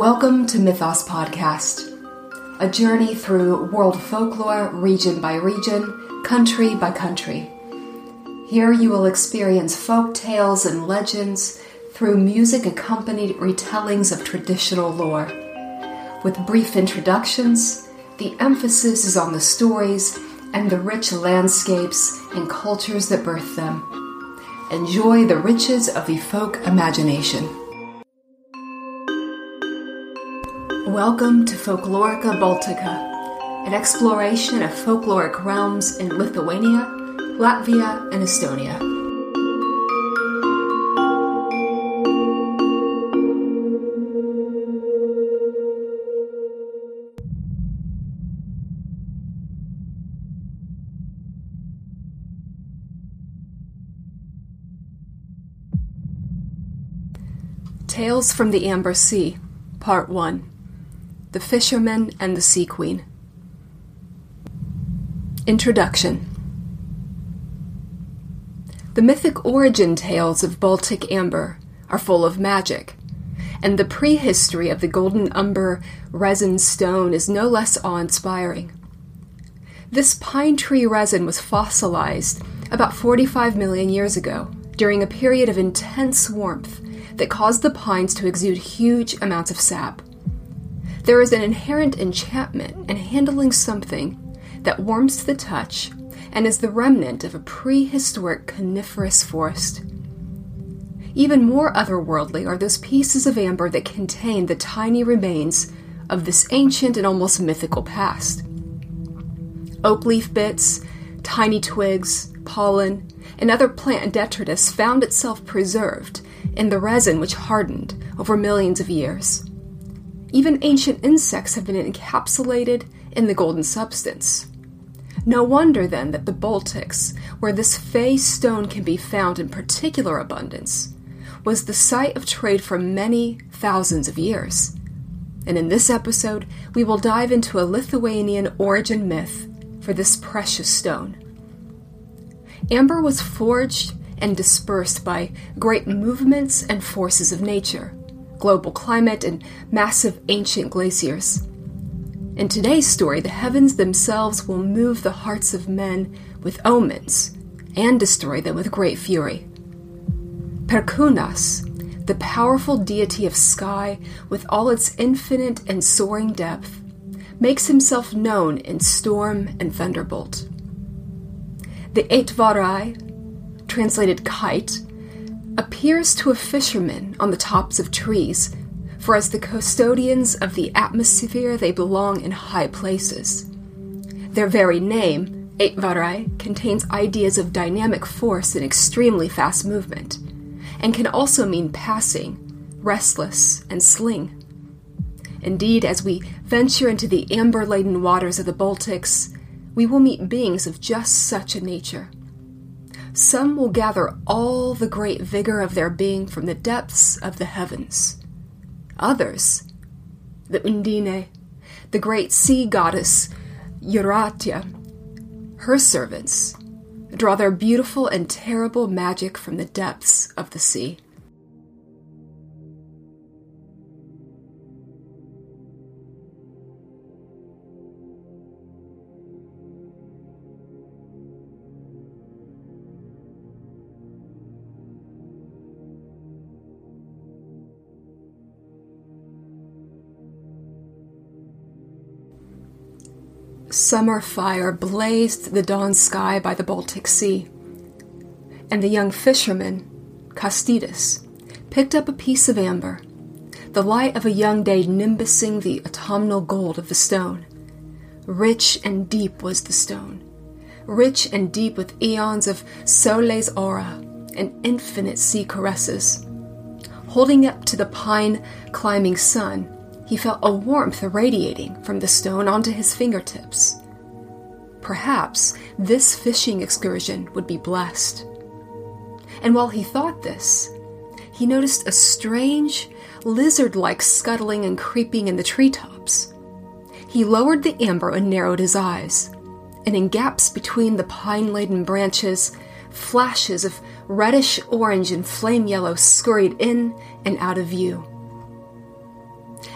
Welcome to Mythos Podcast, a journey through world folklore, region by region, country by country. Here you will experience folk tales and legends through music accompanied retellings of traditional lore. With brief introductions, the emphasis is on the stories and the rich landscapes and cultures that birth them. Enjoy the riches of the folk imagination. Welcome to Folklorica Baltica, an exploration of folkloric realms in Lithuania, Latvia, and Estonia. Tales from the Amber Sea, Part 1 the Fisherman and the Sea Queen. Introduction The mythic origin tales of Baltic amber are full of magic, and the prehistory of the golden umber resin stone is no less awe inspiring. This pine tree resin was fossilized about 45 million years ago during a period of intense warmth that caused the pines to exude huge amounts of sap. There is an inherent enchantment in handling something that warms to the touch and is the remnant of a prehistoric coniferous forest. Even more otherworldly are those pieces of amber that contain the tiny remains of this ancient and almost mythical past. Oak leaf bits, tiny twigs, pollen, and other plant detritus found itself preserved in the resin which hardened over millions of years. Even ancient insects have been encapsulated in the golden substance. No wonder then that the Baltics, where this fey stone can be found in particular abundance, was the site of trade for many thousands of years. And in this episode, we will dive into a Lithuanian origin myth for this precious stone. Amber was forged and dispersed by great movements and forces of nature global climate, and massive ancient glaciers. In today's story, the heavens themselves will move the hearts of men with omens and destroy them with great fury. Perkunas, the powerful deity of sky with all its infinite and soaring depth, makes himself known in storm and thunderbolt. The Aitvarai, translated kite, appears to a fisherman on the tops of trees, for as the custodians of the atmosphere, they belong in high places. Their very name, Aitvarai, contains ideas of dynamic force and extremely fast movement, and can also mean passing, restless, and sling. Indeed, as we venture into the amber laden waters of the Baltics, we will meet beings of just such a nature. Some will gather all the great vigor of their being from the depths of the heavens. Others, the Undine, the great sea goddess Jurate, her servants, draw their beautiful and terrible magic from the depths of the sea. Summer fire blazed the dawn sky by the Baltic Sea, and the young fisherman, Kastytis, picked up a piece of amber, the light of a young day nimbusing the autumnal gold of the stone. Rich and deep was the stone, rich and deep with eons of Saule's aura and infinite sea caresses. Holding up to the pine climbing sun, he felt a warmth irradiating from the stone onto his fingertips. Perhaps this fishing excursion would be blessed. And while he thought this, he noticed a strange, lizard like scuttling and creeping in the treetops. He lowered the amber and narrowed his eyes, and in gaps between the pine laden branches, flashes of reddish orange and flame yellow scurried in and out of view.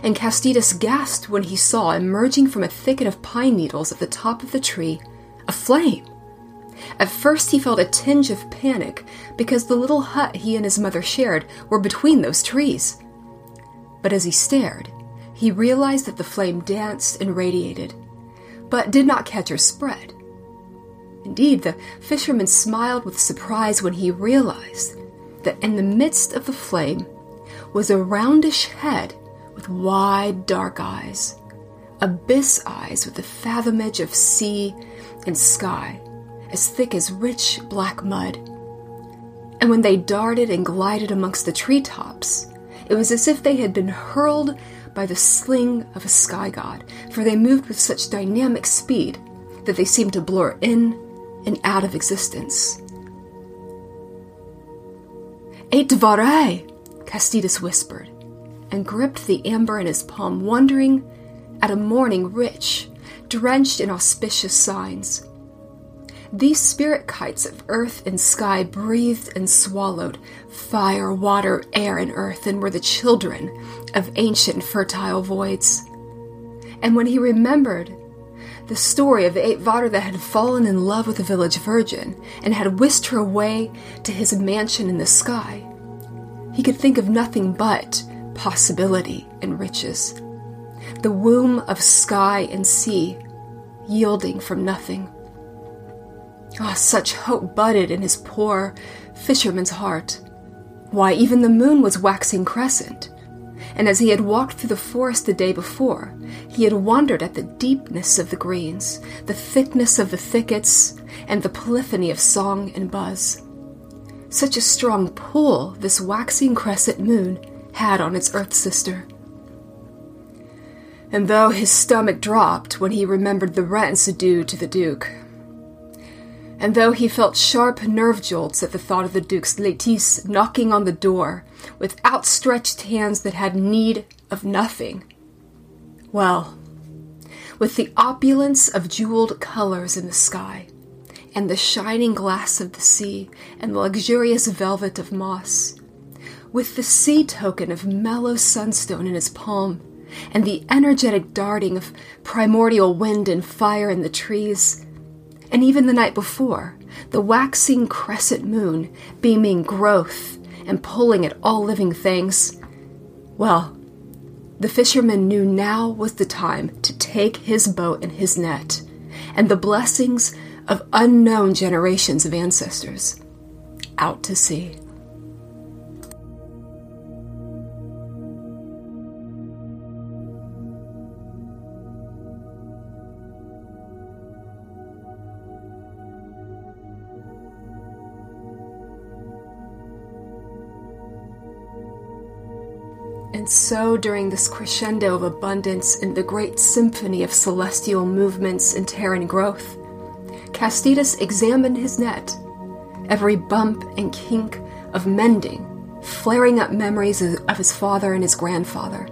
And Kastytis gasped when he saw, emerging from a thicket of pine needles at the top of the tree, a flame. At first, he felt a tinge of panic because the little hut he and his mother shared were between those trees. But as he stared, he realized that the flame danced and radiated, but did not catch or spread. Indeed, the fisherman smiled with surprise when he realized that in the midst of the flame was a roundish head with wide dark eyes, abyss eyes with the fathomage of sea and sky, as thick as rich black mud. And when they darted and glided amongst the treetops, it was as if they had been hurled by the sling of a sky god, for they moved with such dynamic speed that they seemed to blur in and out of existence. Eight Dvarai! Kastytis whispered, and gripped the amber in his palm, wondering at a morning rich, drenched in auspicious signs. These spirit kites of earth and sky breathed and swallowed fire, water, air, and earth, and were the children of ancient fertile voids. And when he remembered the story of the Aitvaras that had fallen in love with the village virgin and had whisked her away to his mansion in the sky, he could think of nothing but possibility and riches. The womb of sky and sea yielding from nothing. Ah, oh, such hope budded in his poor fisherman's heart. Why, even the moon was waxing crescent. And as he had walked through the forest the day before, he had wondered at the deepness of the greens, the thickness of the thickets, and the polyphony of song and buzz. Such a strong pull this waxing crescent moon had on its earth sister. And though his stomach dropped when he remembered the rents due to the Duke, and though he felt sharp nerve jolts at the thought of the Duke's Lettice knocking on the door with outstretched hands that had need of nothing, well, with the opulence of jeweled colors in the sky, and the shining glass of the sea, and the luxurious velvet of moss, with the sea token of mellow sunstone in his palm, and the energetic darting of primordial wind and fire in the trees, and even the night before, the waxing crescent moon beaming growth and pulling at all living things. Well, the fisherman knew now was the time to take his boat and his net, and the blessings of unknown generations of ancestors out to sea. And so, during this crescendo of abundance in the great symphony of celestial movements and Terran growth, Kastytis examined his net, every bump and kink of mending, flaring up memories of his father and his grandfather,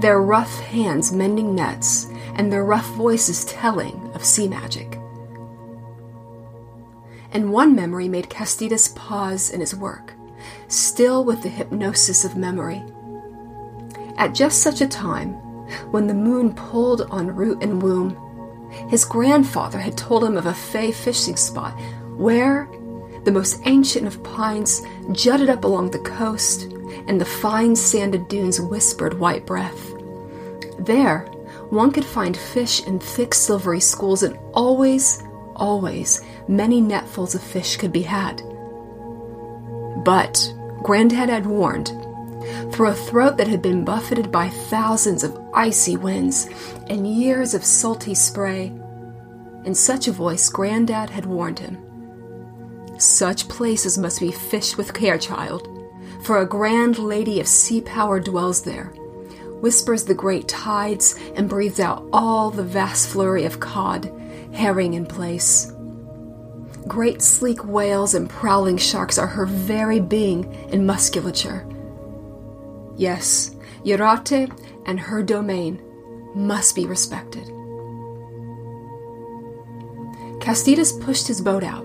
their rough hands mending nets, and their rough voices telling of sea magic. And one memory made Kastytis pause in his work, still with the hypnosis of memory. At just such a time, when the moon pulled on root and womb, his grandfather had told him of a fey fishing spot where the most ancient of pines jutted up along the coast and the fine sanded dunes whispered white breath. There, one could find fish in thick silvery schools, and always, always, many netfuls of fish could be had. But Granddad had warned through a throat that had been buffeted by thousands of icy winds and years of salty spray. In such a voice, Granddad had warned him. Such places must be fished with care, child, for a grand lady of sea power dwells there, whispers the great tides, and breathes out all the vast flurry of cod, herring and place. Great sleek whales and prowling sharks are her very being and musculature Yes, Jurate and her domain must be respected. Kastytis pushed his boat out,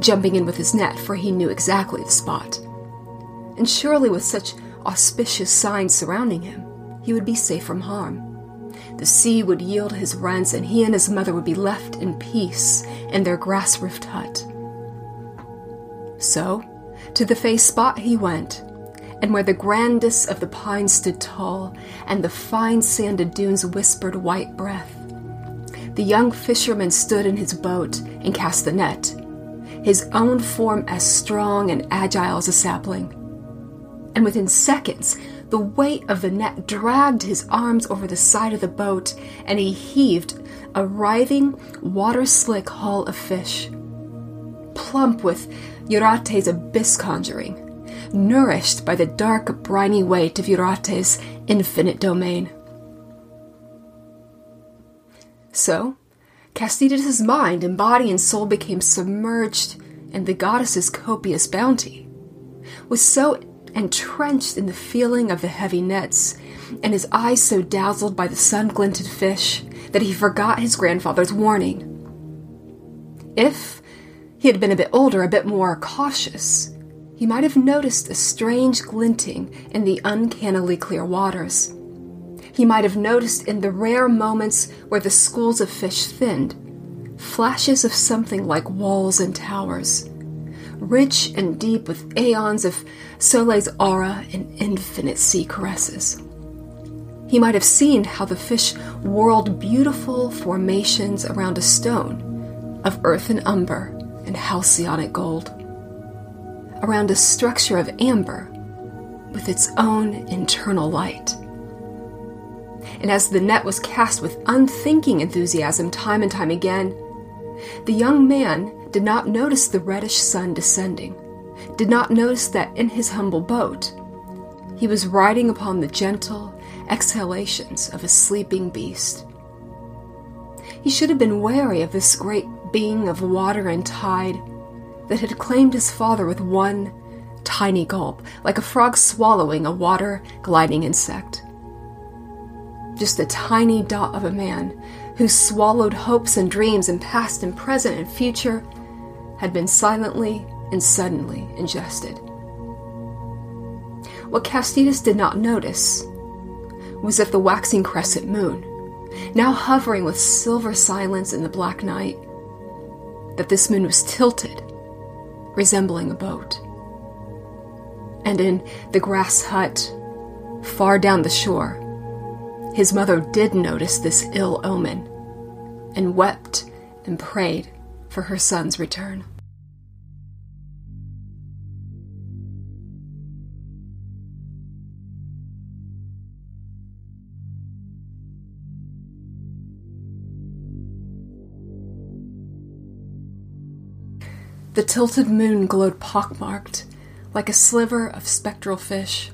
jumping in with his net, for he knew exactly the spot. And surely, with such auspicious signs surrounding him, he would be safe from harm. The sea would yield his rents, and he and his mother would be left in peace in their grass roofed hut. So, to the Fey spot he went, and where the grandest of the pines stood tall, and the fine sanded dunes whispered white breath, the young fisherman stood in his boat and cast the net, his own form as strong and agile as a sapling. And within seconds, the weight of the net dragged his arms over the side of the boat, and he heaved a writhing, water slick haul of fish. Plump with Jurate's abyss conjuring, nourished by the dark, briny weight of Jurate's infinite domain. So, Kastytis' mind and body and soul became submerged in the goddess's copious bounty. Was so entrenched in the feeling of the heavy nets, and his eyes so dazzled by the sun glinted fish that he forgot his grandfather's warning. If he had been a bit older, a bit more cautious, he might have noticed a strange glinting in the uncannily clear waters. He might have noticed in the rare moments where the schools of fish thinned, flashes of something like walls and towers rich and deep with aeons of Saule's aura and infinite sea caresses. He might have seen how the fish whirled beautiful formations around a stone of earth and umber and halcyonic gold, around a structure of amber with its own internal light. And as the net was cast with unthinking enthusiasm time and time again, the young man did not notice the reddish sun descending, did not notice that in his humble boat, he was riding upon the gentle exhalations of a sleeping beast. He should have been wary of this great being of water and tide that had claimed his father with one tiny gulp, like a frog swallowing a water gliding insect. Just a tiny dot of a man who swallowed hopes and dreams and past and present and future had been silently and suddenly ingested. What Kastytis did not notice was that the waxing crescent moon, now hovering with silver silence in the black night, that this moon was tilted, resembling a boat. And in the grass hut, far down the shore, his mother did notice this ill omen and wept and prayed for her son's return. The tilted moon glowed pockmarked, like a sliver of spectral fish.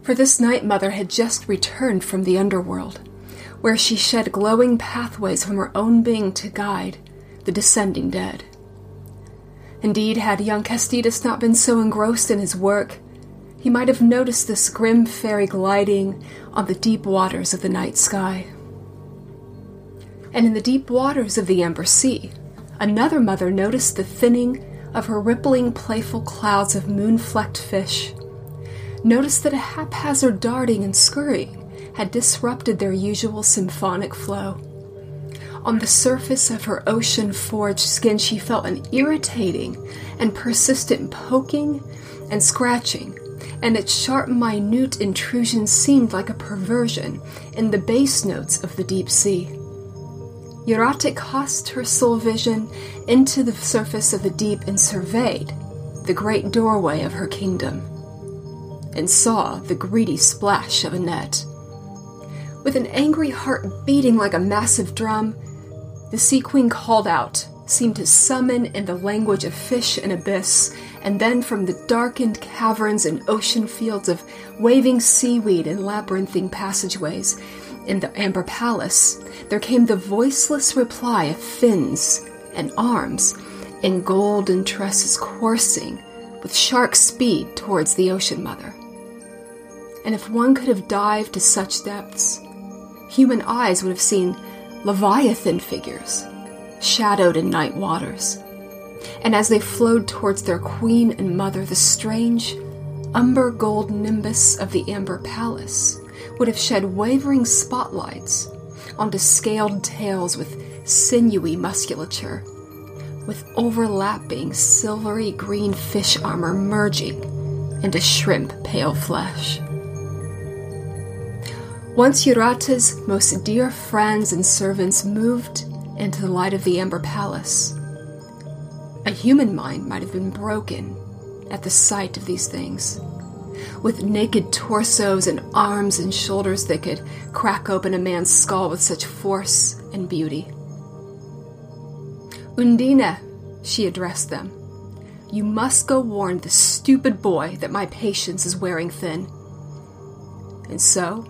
For this night mother had just returned from the underworld where she shed glowing pathways from her own being to guide the descending dead. Indeed, had young Kastytis not been so engrossed in his work, he might have noticed this grim fairy gliding on the deep waters of the night sky. And in the deep waters of the Amber Sea, another mother noticed the thinning of her rippling, playful clouds of moon flecked fish, noticed that a haphazard darting and scurrying had disrupted their usual symphonic flow. On the surface of her ocean forged skin, she felt an irritating and persistent poking and scratching, and its sharp, minute intrusion seemed like a perversion in the bass notes of the deep sea. Jurate cast her soul vision into the surface of the deep and surveyed the great doorway of her kingdom, and saw the greedy splash of a net. With an angry heart beating like a massive drum, the Sea Queen called out, seemed to summon in the language of fish and abyss, and then from the darkened caverns and ocean fields of waving seaweed and labyrinthine passageways in the Amber Palace, there came the voiceless reply of fins and arms in golden tresses coursing with shark speed towards the ocean mother. And if one could have dived to such depths, human eyes would have seen leviathan figures, shadowed in night waters. And as they flowed towards their queen and mother, the strange umber gold nimbus of the Amber Palace would have shed wavering spotlights onto scaled tails with sinewy musculature, with overlapping silvery green fish armor merging into shrimp pale flesh. Once Jurate's most dear friends and servants moved into the light of the Amber Palace, a human mind might have been broken at the sight of these things. With naked torsos and arms and shoulders that could crack open a man's skull with such force and beauty. Undine, she addressed them, you must go warn the stupid boy that my patience is wearing thin. And so,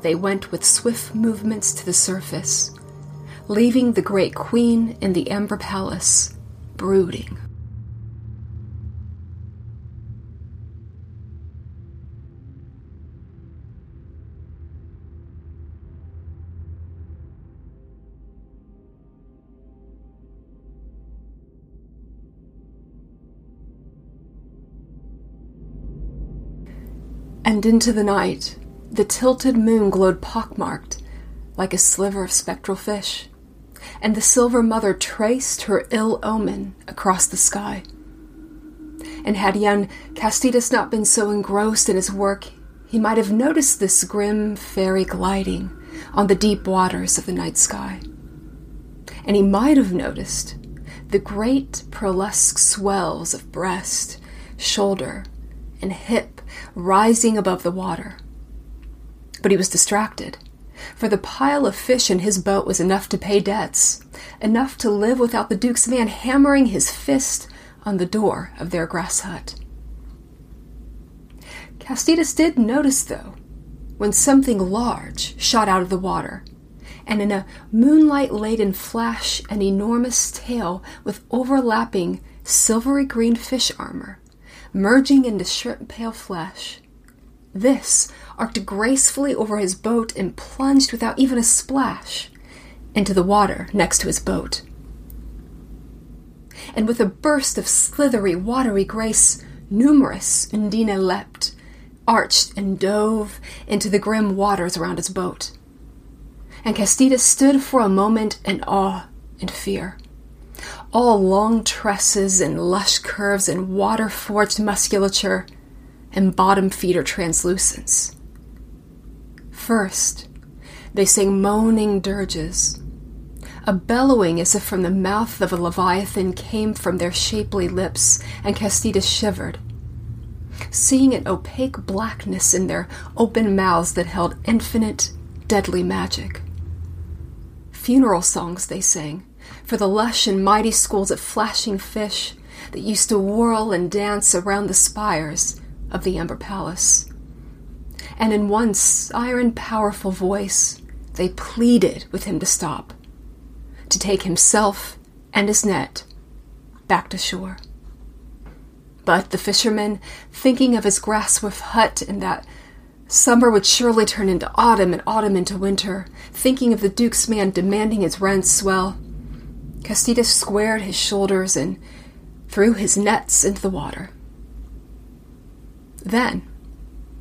they went with swift movements to the surface, leaving the great queen in the Amber Palace brooding. And into the night, the tilted moon glowed pockmarked, like a sliver of spectral fish, and the silver mother traced her ill omen across the sky. And had young Kastytis not been so engrossed in his work, he might have noticed this grim fairy gliding on the deep waters of the night sky. And he might have noticed the great pearlesque swells of breast, shoulder, and hip rising above the water but he was distracted. For the pile of fish in his boat was enough to pay debts, enough to live without the Duke's man hammering his fist on the door of their grass hut. Kastytis did notice, though, when something large shot out of the water, and in a moonlight laden flash, an enormous tail with overlapping silvery green fish armor, merging into shrimp pale flesh. This arced gracefully over his boat and plunged without even a splash into the water next to his boat. And with a burst of slithery, watery grace, numerous Undine leapt, arched, and dove into the grim waters around his boat. And Kastytis stood for a moment in awe and fear. All long tresses and lush curves and water forged musculature and bottom feeder translucence. First, they sang moaning dirges. A bellowing as if from the mouth of a leviathan came from their shapely lips, and Kastytis shivered, seeing an opaque blackness in their open mouths that held infinite, deadly magic. Funeral songs they sang, for the lush and mighty schools of flashing fish that used to whirl and dance around the spires of the Amber Palace and in one siren powerful voice, they pleaded with him to stop, to take himself and his net back to shore. But the fisherman, thinking of his grassroof hut and that summer would surely turn into autumn and autumn into winter, thinking of the Duke's man demanding his rents, well, Kastytis squared his shoulders and threw his nets into the water. Then,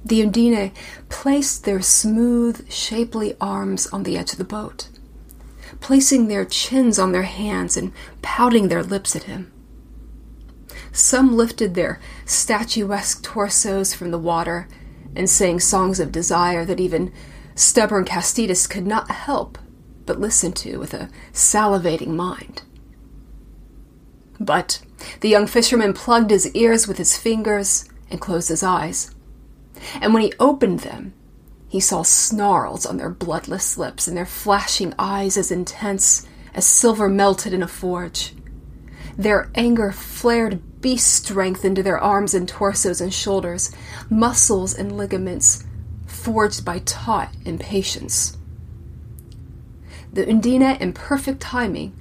the Undine placed their smooth, shapely arms on the edge of the boat, placing their chins on their hands and pouting their lips at him. Some lifted their statuesque torsos from the water and sang songs of desire that even stubborn Kastytis could not help but listen to with a salivating mind. But the young fisherman plugged his ears with his fingers and closed his eyes and when he opened them, he saw snarls on their bloodless lips and their flashing eyes as intense as silver melted in a forge. Their anger flared beast strength into their arms and torsos and shoulders, muscles and ligaments forged by taut impatience. The Undina, in perfect timing,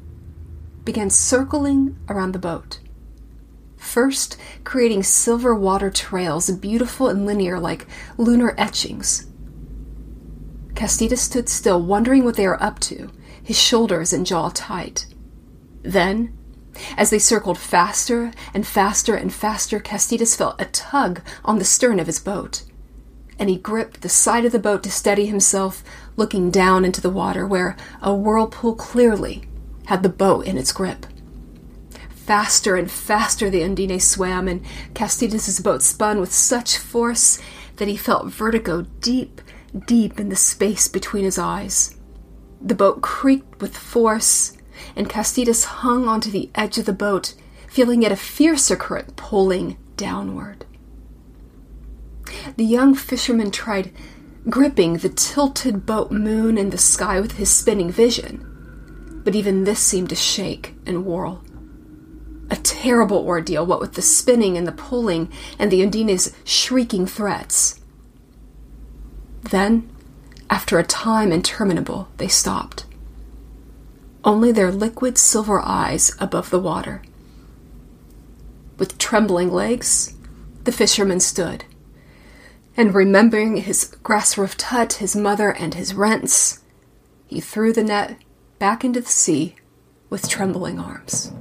began circling around the boat first creating silver water trails, beautiful and linear like lunar etchings. Kastytis stood still, wondering what they were up to, his shoulders and jaw tight. Then, as they circled faster and faster and faster, Kastytis felt a tug on the stern of his boat. and he gripped the side of the boat to steady himself, looking down into the water where a whirlpool clearly had the boat in its grip. Faster and faster the Undine swam, and Kastytis's boat spun with such force that he felt vertigo deep, deep in the space between his eyes. The boat creaked with force, and Kastytis hung onto the edge of the boat, feeling yet a fiercer current pulling downward. The young fisherman tried gripping the tilted boat moon in the sky with his spinning vision, but even this seemed to shake and whirl. A terrible ordeal, what with the spinning and the pulling and the Undine's shrieking threats. Then, after a time interminable, they stopped. Only their liquid silver eyes above the water. With trembling legs, the fisherman stood, and remembering his grass roofed hut, his mother, and his rents, he threw the net back into the sea with trembling arms.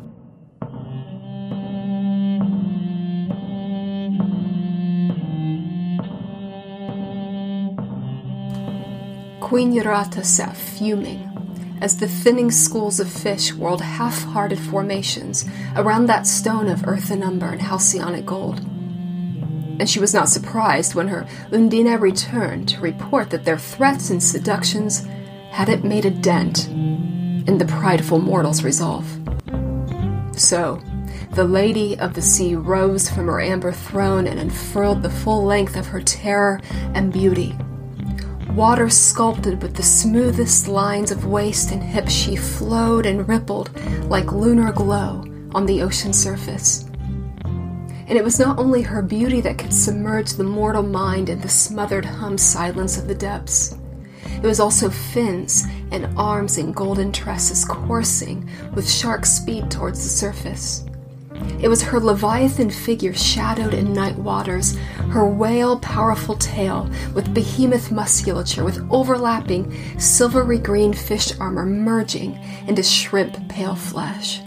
Queen Jurate sat fuming as the thinning schools of fish whirled half hearted formations around that stone of earthen umber and halcyonic gold. And she was not surprised when her Undine returned to report that their threats and seductions hadn't made a dent in the prideful mortal's resolve. So, the Lady of the Sea rose from her amber throne and unfurled the full length of her terror and beauty Water sculpted with the smoothest lines of waist and hip, she flowed and rippled like lunar glow on the ocean surface. And it was not only her beauty that could submerge the mortal mind in the smothered hum silence of the depths. It was also fins and arms and golden tresses coursing with shark speed towards the surface. It was her leviathan figure shadowed in night waters, her whale powerful tail with behemoth musculature, with overlapping silvery green fish armor merging into shrimp pale flesh.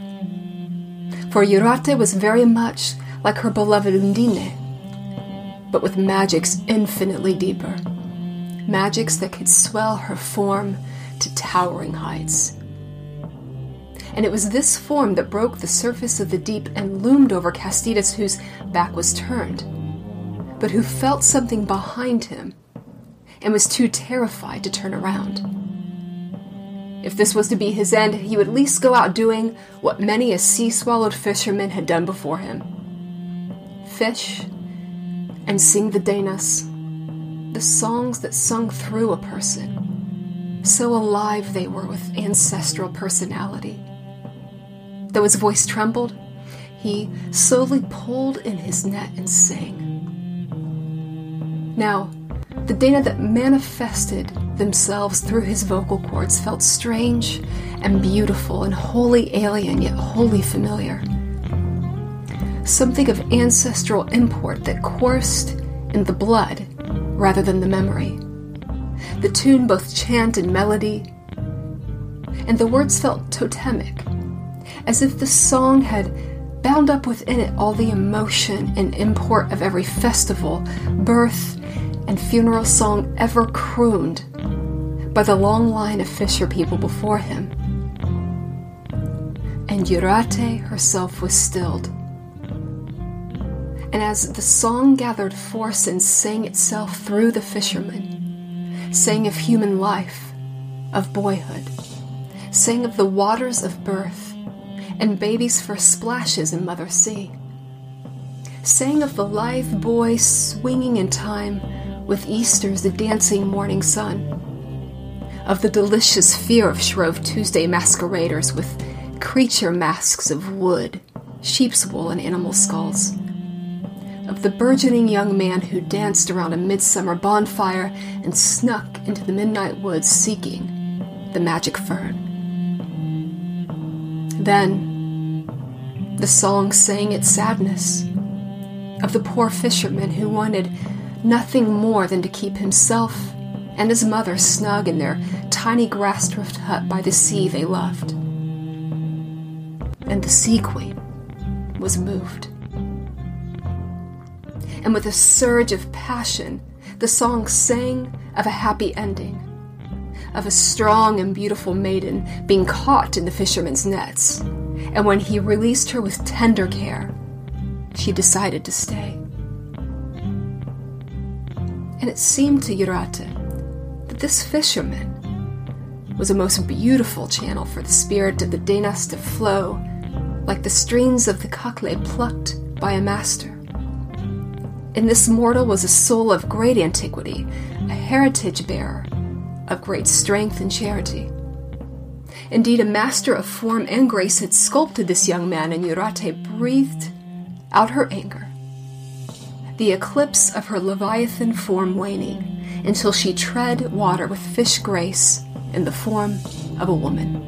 For Jurate was very much like her beloved Undine, but with magics infinitely deeper. Magics that could swell her form to towering heights and it was this form that broke the surface of the deep and loomed over Kastytis, whose back was turned, but who felt something behind him and was too terrified to turn around. If this was to be his end, he would at least go out doing what many a sea swallowed fisherman had done before him fish and sing the Danas, the songs that sung through a person. So alive they were with ancestral personality. Though his voice trembled, he slowly pulled in his net and sang. Now, the Dana that manifested themselves through his vocal cords felt strange and beautiful and wholly alien yet wholly familiar. Something of ancestral import that coursed in the blood rather than the memory. The tune both chant and melody, and the words felt totemic, as if the song had bound up within it all the emotion and import of every festival, birth, and funeral song ever crooned by the long line of fisher people before him. And Jurate herself was stilled. And as the song gathered force and sang itself through the fishermen, sang of human life, of boyhood, sang of the waters of birth, and babies' first splashes in Mother Sea. Sang of the lithe boy swinging in time with Easter's dancing morning sun. Of the delicious fear of Shrove Tuesday masqueraders with creature masks of wood, sheep's wool, and animal skulls. Of the burgeoning young man who danced around a midsummer bonfire and snuck into the midnight woods seeking the magic fern. Then, the song sang its sadness of the poor fisherman who wanted nothing more than to keep himself and his mother snug in their tiny grass roofed hut by the sea they loved. And the Sea Queen was moved. And with a surge of passion, the song sang of a happy ending, of a strong and beautiful maiden being caught in the fisherman's nets. And when he released her with tender care, she decided to stay. And it seemed to Jurate that this fisherman was a most beautiful channel for the spirit of the Denas to flow, like the strings of the Kakle plucked by a master. In this mortal was a soul of great antiquity, a heritage bearer of great strength and charity. Indeed, a master of form and grace had sculpted this young man, and Jurate breathed out her anger. The eclipse of her leviathan form waning until she tread water with fish grace in the form of a woman.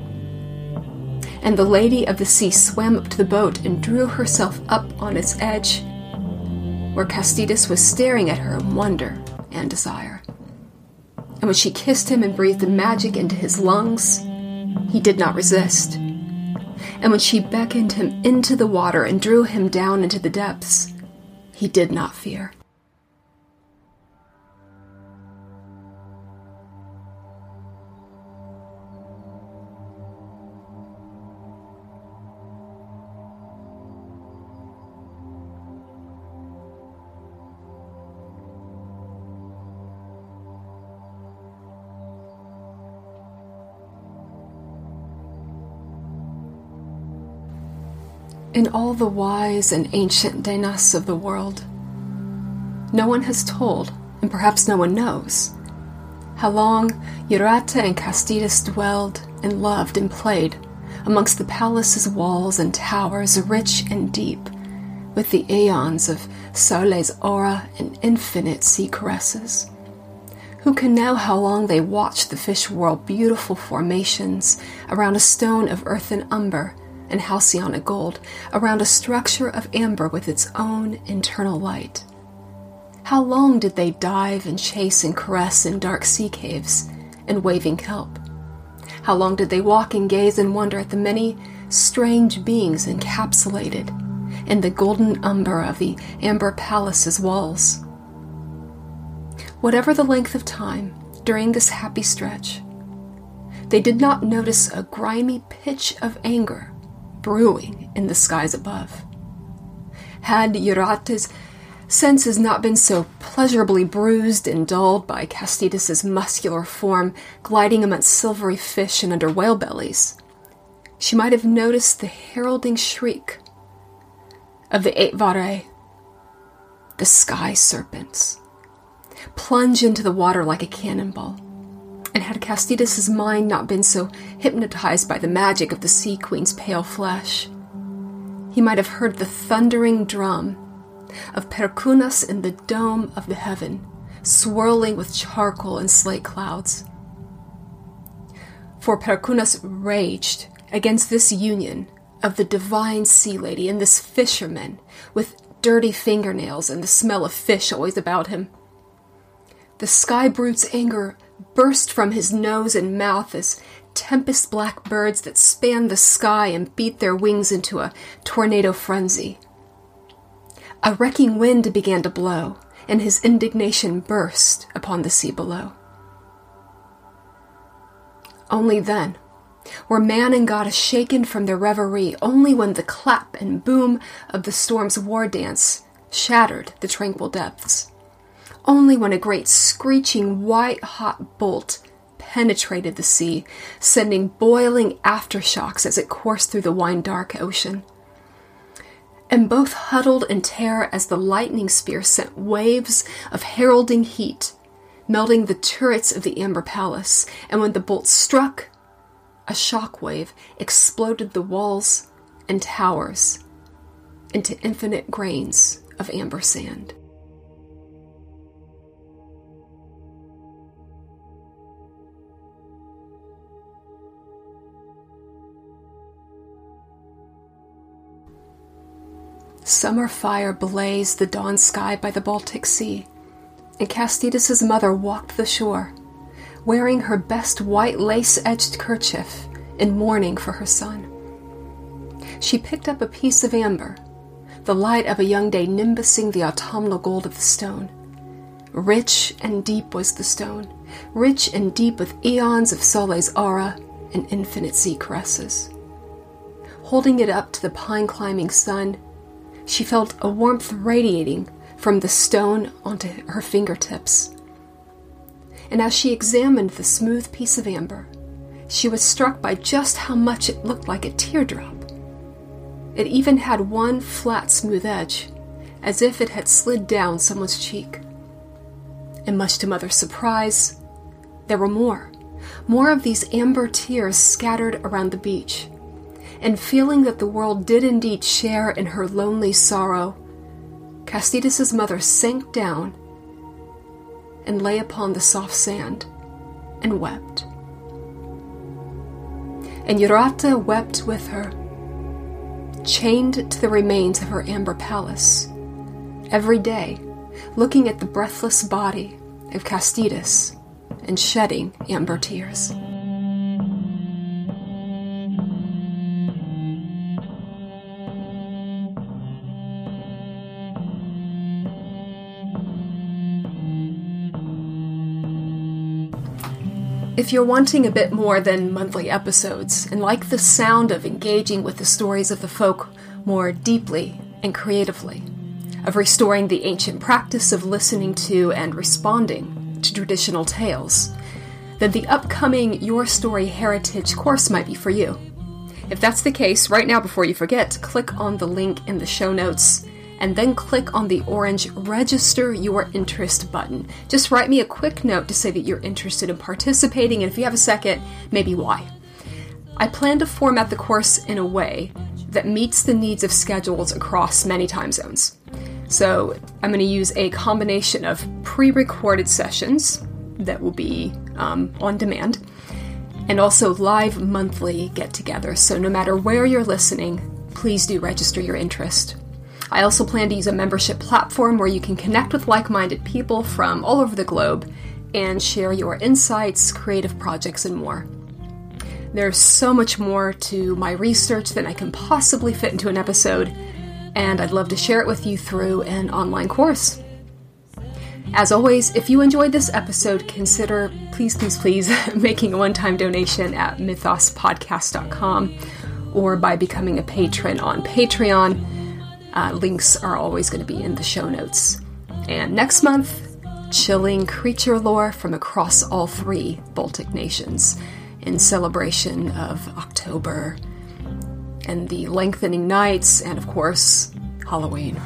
And the lady of the sea swam up to the boat and drew herself up on its edge, where Kastytis was staring at her in wonder and desire. And when she kissed him and breathed the magic into his lungs, he did not resist. And when she beckoned him into the water and drew him down into the depths, he did not fear. In all the wise and ancient Denas of the world, no one has told, and perhaps no one knows, how long Jurate and Kastytis dwelled and loved and played amongst the palace's walls and towers, rich and deep, with the aeons of Saule's aura and infinite sea caresses. Who can know how long they watched the fish world beautiful formations around a stone of earthen umber and halcyonic gold around a structure of amber with its own internal light. How long did they dive and chase and caress in dark sea caves and waving kelp? How long did they walk and gaze and wonder at the many strange beings encapsulated in the golden umber of the amber palace's walls? Whatever the length of time during this happy stretch, they did not notice a grimy pitch of anger brewing in the skies above. Had Jurate's senses not been so pleasurably bruised and dulled by Kastytis's muscular form gliding amongst silvery fish and under whale bellies, she might have noticed the heralding shriek of the eight the sky serpents, plunge into the water like a cannonball and had Kastytis's mind not been so hypnotized by the magic of the Sea Queen's pale flesh, he might have heard the thundering drum of Perkunas in the dome of the heaven, swirling with charcoal and slate clouds. For Perkunas raged against this union of the divine sea lady and this fisherman with dirty fingernails and the smell of fish always about him. The sky brute's anger burst from his nose and mouth as tempest black birds that span the sky and beat their wings into a tornado frenzy. A wrecking wind began to blow, and his indignation burst upon the sea below. Only then were man and goddess shaken from their reverie, only when the clap and boom of the storm's war dance shattered the tranquil depths only when a great screeching white hot bolt penetrated the sea, sending boiling aftershocks as it coursed through the wine dark ocean. And both huddled in terror as the lightning spear sent waves of heralding heat, melting the turrets of the Amber Palace, and when the bolt struck, a shock wave exploded the walls and towers into infinite grains of amber sand. Summer fire blazed the dawn sky by the Baltic Sea, and Kastytis's mother walked the shore, wearing her best white lace-edged kerchief in mourning for her son. She picked up a piece of amber, the light of a young day nimbusing the autumnal gold of the stone, Rich and deep was the stone, rich and deep with eons of Saule's aura and infinite sea caresses. Holding it up to the pine climbing sun, she felt a warmth radiating from the stone onto her fingertips. And as she examined the smooth piece of amber, she was struck by just how much it looked like a teardrop. It even had one flat, smooth edge, as if it had slid down someone's cheek. And much to Mother's surprise, there were more. More of these amber tears scattered around the beach. And feeling that the world did indeed share in her lonely sorrow, Kastytis's mother sank down and lay upon the soft sand and wept. And Jurate wept with her, chained to the remains of her amber palace, every day looking at the breathless body of Castidas and shedding amber tears. If you're wanting a bit more than monthly episodes and like the sound of engaging with the stories of the folk more deeply and creatively, of restoring the ancient practice of listening to and responding to traditional tales, then the upcoming Your Story Heritage course might be for you. If that's the case, right now before you forget, click on the link in the show notes and then click on the orange Register Your Interest button. Just write me a quick note to say that you're interested in participating, and if you have a second, maybe why. I plan to format the course in a way that meets the needs of schedules across many time zones. So I'm going to use a combination of pre recorded sessions that will be um, on demand and also live monthly get togethers. So no matter where you're listening, please do register your interest. I also plan to use a membership platform where you can connect with like minded people from all over the globe and share your insights, creative projects, and more. There's so much more to my research than I can possibly fit into an episode, and I'd love to share it with you through an online course. As always, if you enjoyed this episode, consider, please, please, please, making a one time donation at mythospodcast.com or by becoming a patron on Patreon. Uh, links are always going to be in the show notes. And next month, chilling creature lore from across all three Baltic nations in celebration of October and the lengthening nights, and of course, Halloween.